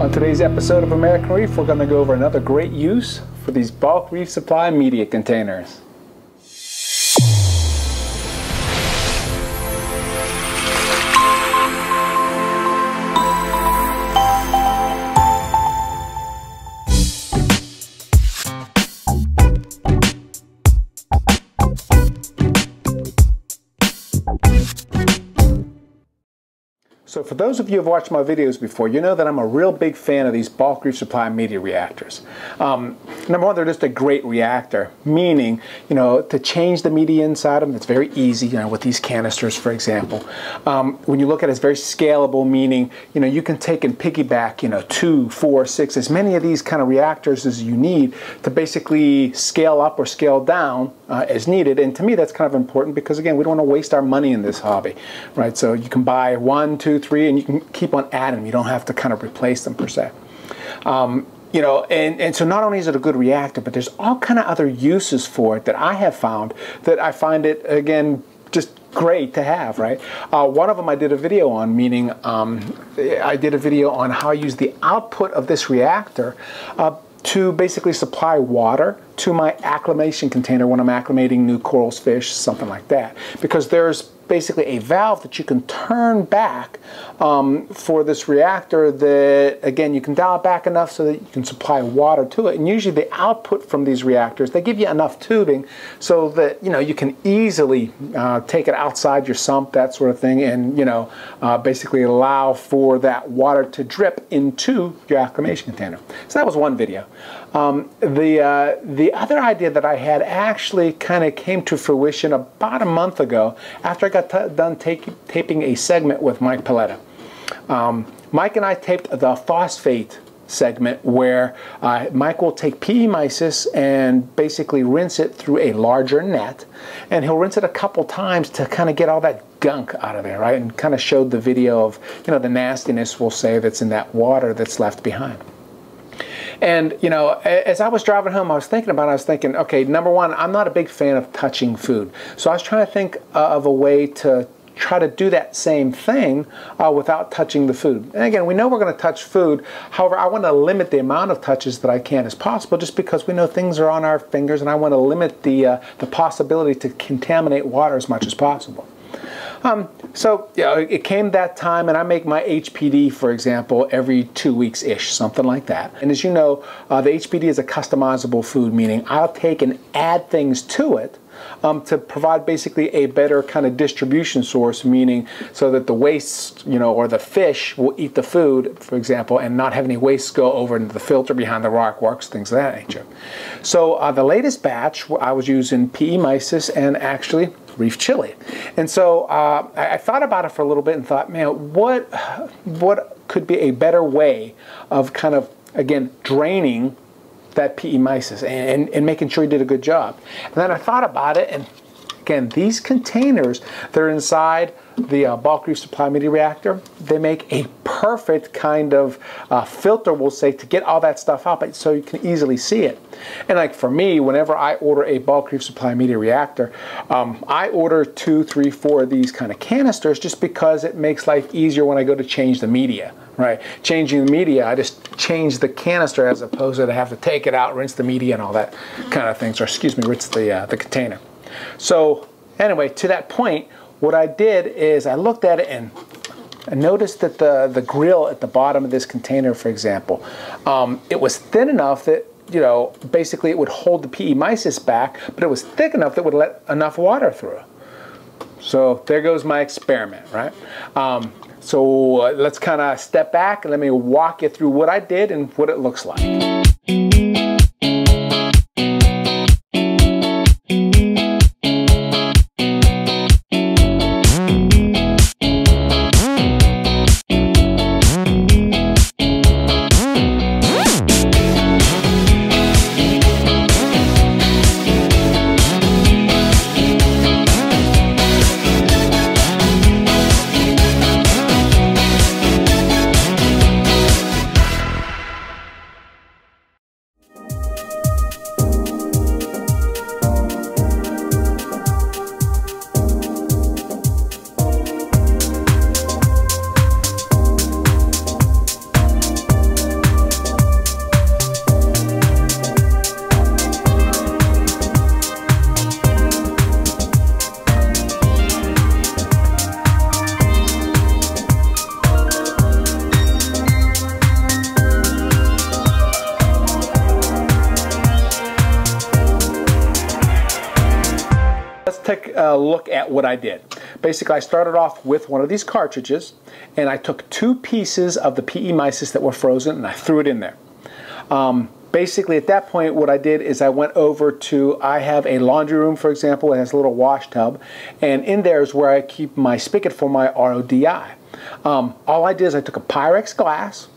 On today's episode of American Reef, we're going to go over another great use for these bulk reef supply media containers. Those of you who have watched my videos before, you know that I'm a real big fan of these bulk reef supply media reactors. Um, number one, they're just a great reactor, meaning, you know, to change the media inside them, it's very easy, you know, with these canisters, for example. Um, when you look at it, it's very scalable, meaning, you know, you can take and piggyback, you know, two, four, six, as many of these kind of reactors as you need to basically scale up or scale down uh, as needed. And to me, that's kind of important because, again, we don't want to waste our money in this hobby, right? So you can buy one, two, three, and you can keep on adding. them. You don't have to kind of replace them per se. Um, you know, and, and so not only is it a good reactor, but there's all kind of other uses for it that I have found that I find it, again, just great to have, right? Uh, one of them I did a video on, meaning um, I did a video on how I use the output of this reactor uh, to basically supply water to my acclimation container when I'm acclimating new corals, fish, something like that. Because there's basically a valve that you can turn back um, for this reactor that, again, you can dial it back enough so that you can supply water to it. And usually the output from these reactors, they give you enough tubing so that, you know, you can easily uh, take it outside your sump, that sort of thing, and, you know, uh, basically allow for that water to drip into your acclimation container. So that was one video. Um, the, uh, the other idea that I had actually kind of came to fruition about a month ago after I got done taping a segment with Mike Paletta. Um, Mike and I taped the phosphate segment where uh, Mike will take PE mysis and basically rinse it through a larger net and he'll rinse it a couple times to kind of get all that gunk out of there, right? And kind of showed the video of, you know, the nastiness, we'll say, that's in that water that's left behind. And, you know, as I was driving home, I was thinking about it. I was thinking, okay, number one, I'm not a big fan of touching food. So I was trying to think of a way to try to do that same thing uh, without touching the food. And again, we know we're going to touch food. However, I want to limit the amount of touches that I can as possible just because we know things are on our fingers and I want to limit the, uh, the possibility to contaminate water as much as possible. Um, so know, it came that time, and I make my HPD, for example, every two weeks ish, something like that. And as you know, uh, the HPD is a customizable food, meaning I'll take and add things to it um, to provide basically a better kind of distribution source, meaning so that the waste, you know, or the fish will eat the food, for example, and not have any waste go over into the filter behind the rock works, things of that nature. So uh, the latest batch, I was using PE mysis and actually reef chili. And so uh, I, I, thought about it for a little bit and thought, man, what, what could be a better way of kind of, again, draining that PE mysis and, and, making sure you did a good job. And then I thought about it, and again, these containers, they're inside the uh, bulk supply media reactor, they make a perfect kind of uh, filter, we'll say, to get all that stuff out, so you can easily see it. And like for me, whenever I order a bulk reef supply media reactor, um, I order two, three, four of these kind of canisters just because it makes life easier when I go to change the media right? Changing the media, I just change the canister as opposed to have to take it out, rinse the media and all that kind of things, or excuse me, rinse the, uh, the container. So anyway, to that point, what I did is I looked at it and I noticed that the, the grill at the bottom of this container, for example, um, it was thin enough that, you know, basically it would hold the PE mysis back, but it was thick enough that would let enough water through. So there goes my experiment, right? Um, so uh, let's kind of step back and let me walk you through what I did and what it looks like. A look at what I did. Basically, I started off with one of these cartridges, and I took two pieces of the PE mysis that were frozen, and I threw it in there. Um, basically at that point what I did is I went over to I have a laundry room for example it has a little wash tub and in there is where I keep my spigot for my RODI um, all I did is I took a Pyrex glass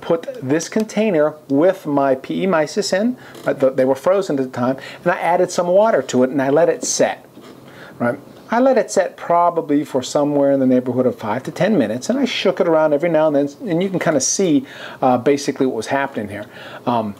put this container with my PE mysis in but they were frozen at the time and I added some water to it and I let it set right I let it set probably for somewhere in the neighborhood of five to ten minutes, and I shook it around every now and then, and you can kind of see uh, basically what was happening here. Um,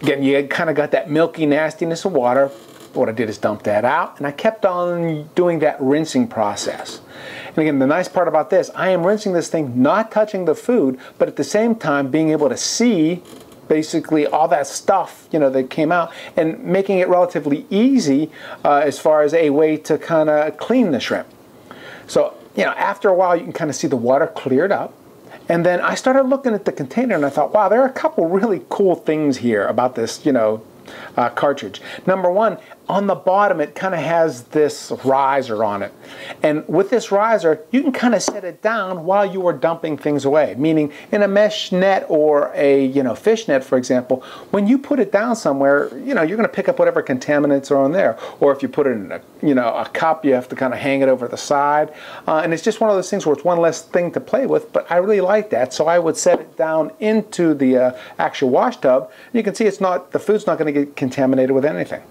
Again, you kind of got that milky nastiness of water. What I did is dump that out, and I kept on doing that rinsing process. And again, the nice part about this, I am rinsing this thing, not touching the food, but at the same time being able to see basically all that stuff you know that came out and making it relatively easy uh, as far as a way to kind of clean the shrimp. So you know after a while you can kind of see the water cleared up and then I started looking at the container and I thought, wow, there are a couple really cool things here about this, you know, uh, cartridge. Number one, on the bottom it kind of has this riser on it. And with this riser, you can kind of set it down while you are dumping things away. Meaning in a mesh net or a you know fish net, for example, when you put it down somewhere, you know, you're going to pick up whatever contaminants are on there. Or if you put it in a you know a cup, you have to kind of hang it over the side. Uh, and it's just one of those things where it's one less thing to play with, but I really like that. So I would set it down into the uh, actual wash tub. You can see it's not, the food's not going to get contaminated with anything.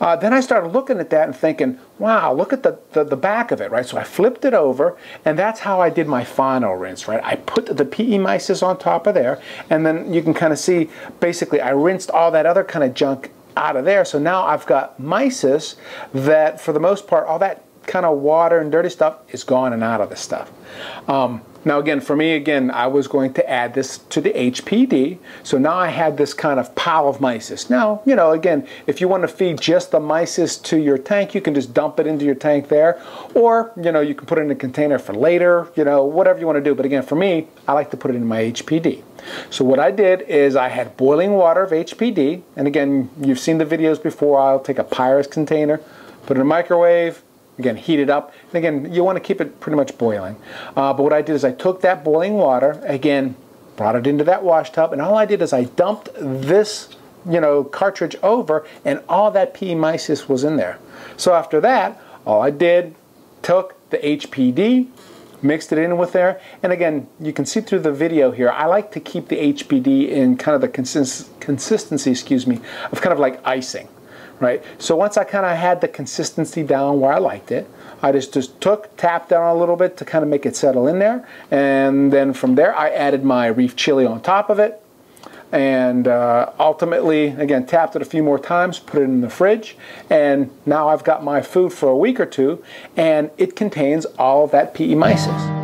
Uh, then I started looking at that and thinking, wow, look at the, the, the, back of it, right? So I flipped it over, and that's how I did my final rinse, right? I put the PE mysis on top of there, and then you can kind of see, basically, I rinsed all that other kind of junk out of there. So now I've got mysis that, for the most part, all that kind of water and dirty stuff is gone and out of the stuff. Um, now again, for me, again, I was going to add this to the HPD. So now I had this kind of pile of mysis. Now, you know, again, if you want to feed just the mysis to your tank, you can just dump it into your tank there. Or, you know, you can put it in a container for later, you know, whatever you want to do. But again, for me, I like to put it in my HPD. So what I did is I had boiling water of HPD. And again, you've seen the videos before. I'll take a Pyrex container, put it in a microwave, Again, heat it up. And again, you want to keep it pretty much boiling. Uh, but what I did is I took that boiling water, again, brought it into that wash tub, and all I did is I dumped this you know, cartridge over, and all that P. mysis was in there. So after that, all I did, took the HPD, mixed it in with there, and again, you can see through the video here, I like to keep the HPD in kind of the consist consistency, excuse me, of kind of like icing right? So once I kind of had the consistency down where I liked it, I just, just took, tapped down a little bit to kind of make it settle in there. And then from there, I added my reef chili on top of it. And uh, ultimately, again, tapped it a few more times, put it in the fridge. And now I've got my food for a week or two. And it contains all of that PE mysis.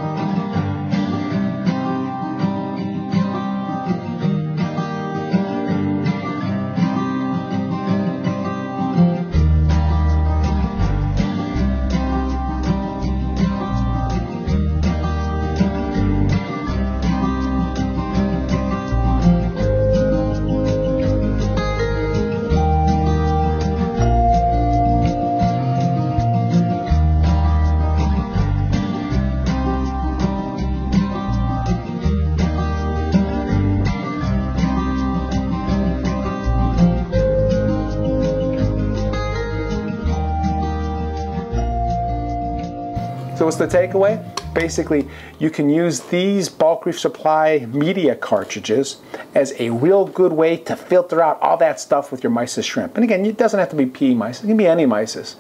So what's the takeaway? Basically, you can use these bulk reef supply media cartridges as a real good way to filter out all that stuff with your mysis shrimp. And again, it doesn't have to be PE mysis, it can be any mysis.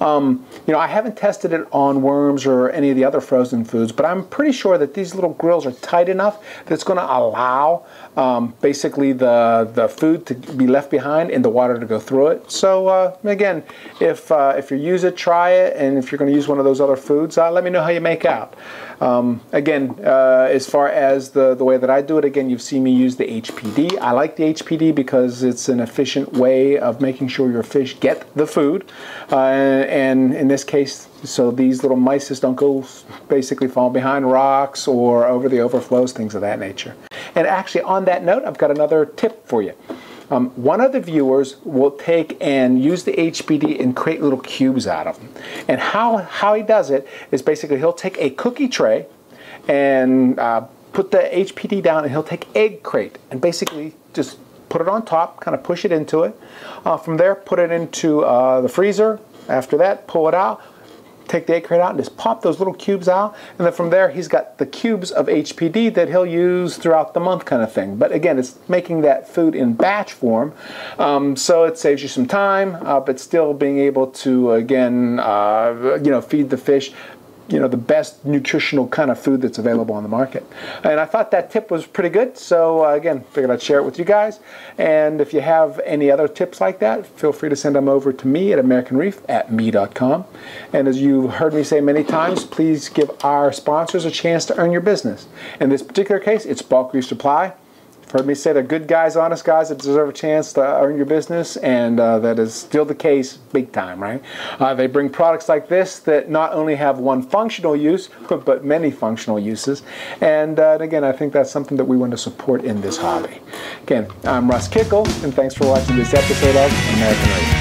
Um, you know, I haven't tested it on worms or any of the other frozen foods, but I'm pretty sure that these little grills are tight enough that it's going to allow um, basically the, the food to be left behind and the water to go through it. So uh, again, if, uh, if you use it, try it, and if you're going to use one of those other foods, uh, let me know how you make out. Um, again, uh, as far as the, the way that I do it, again, you've seen me use the HPD. I like the HPD because it's an efficient way of making sure your fish get the food. Uh, and in this case, so these little mice don't go basically fall behind rocks or over the overflows, things of that nature. And actually, on that note, I've got another tip for you. Um, one of the viewers will take and use the HPD and create little cubes out of them. And how, how he does it is basically he'll take a cookie tray and uh, put the HPD down and he'll take egg crate and basically just put it on top, kind of push it into it. Uh, from there, put it into uh, the freezer. After that, pull it out, take the egg crate out and just pop those little cubes out. And then from there, he's got the cubes of HPD that he'll use throughout the month kind of thing. But again, it's making that food in batch form. Um, so it saves you some time, uh, but still being able to, again, uh, you know, feed the fish you know the best nutritional kind of food that's available on the market. And I thought that tip was pretty good, so uh, again, figured I'd share it with you guys. And if you have any other tips like that, feel free to send them over to me at AmericanReef at me.com. And as you've heard me say many times, please give our sponsors a chance to earn your business. In this particular case, it's Bulk Reef Supply heard me say they're good guys, honest guys that deserve a chance to earn your business, and uh, that is still the case big time, right? Uh, they bring products like this that not only have one functional use, but many functional uses. And, uh, and again, I think that's something that we want to support in this hobby. Again, I'm Russ Kickle, and thanks for watching this episode of American Reef.